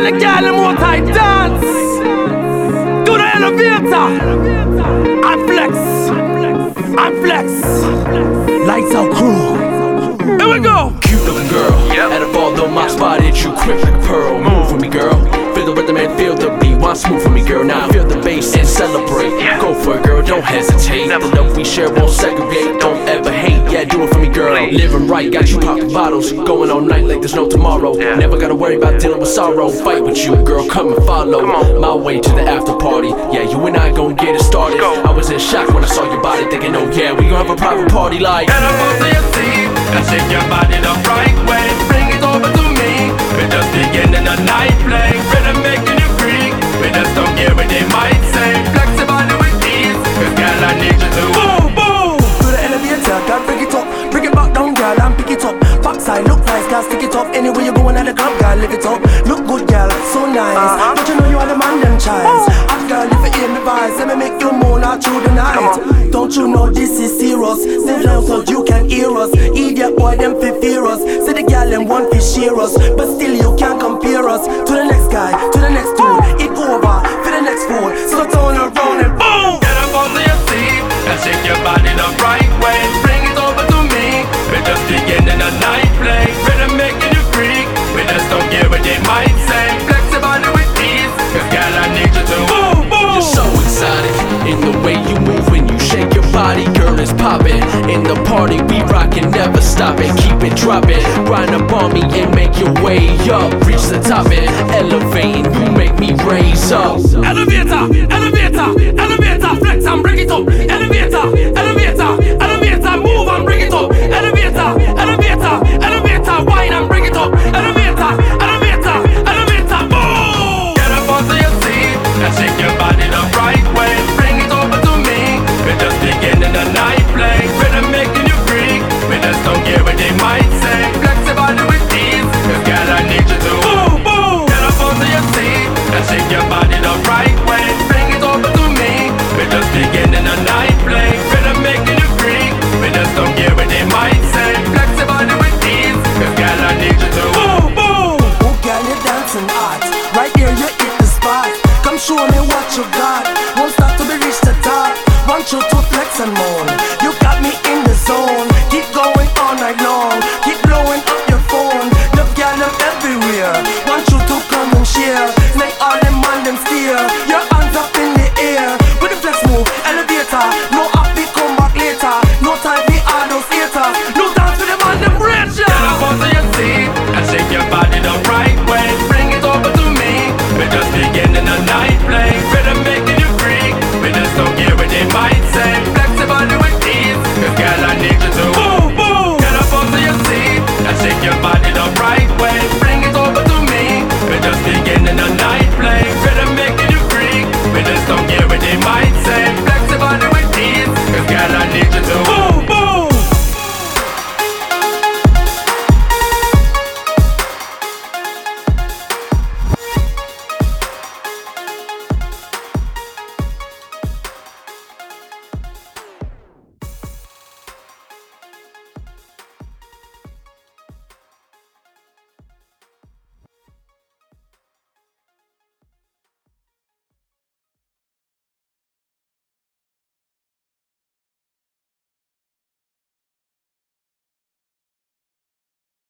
all the girl in more tight dance. To the elevator. I flex. I flex. Lights out crew. Here we go. Cute looking girl. Yep. At a ball, though, my spot hit you quick like a pearl. Move mm. with me, girl. Feel the rhythm and feel the beat. Want smooth for me, girl. Now feel the bass and celebrate. Go for it, girl. Don't hesitate. The love we share won't segregate. Don't ever hate. Do it for me, girl. Living right, got you popping bottles. Going all night like there's no tomorrow. Never gotta worry about dealing with sorrow. Fight with you, girl. Come and follow. My way to the after party. Yeah, you and I gon' get it started. I was in shock when I saw your body, thinking, oh yeah, we gon' have a private party like. Onto your seat and shake your body the right way. Going at the club, girl, lift it up. Look good, girl, so nice. Don't you know you are the man, them child? Hot girl, if you hear me vibes, let me make you moan all through the night. Don't you know this is serious? Send down so you can hear us. Idiot boy, them fi fear us. Say the girl, them want to share us. But still, you can't compare us to the next guy, to the next dude. In the way you move when you shake your body, girl. It's poppin' in the party. We rockin', never stoppin', keep it droppin'. Grind up on me and make your way up. Reach the top and elevating. You make me raise up. Elevator, elevator, elevator, to flex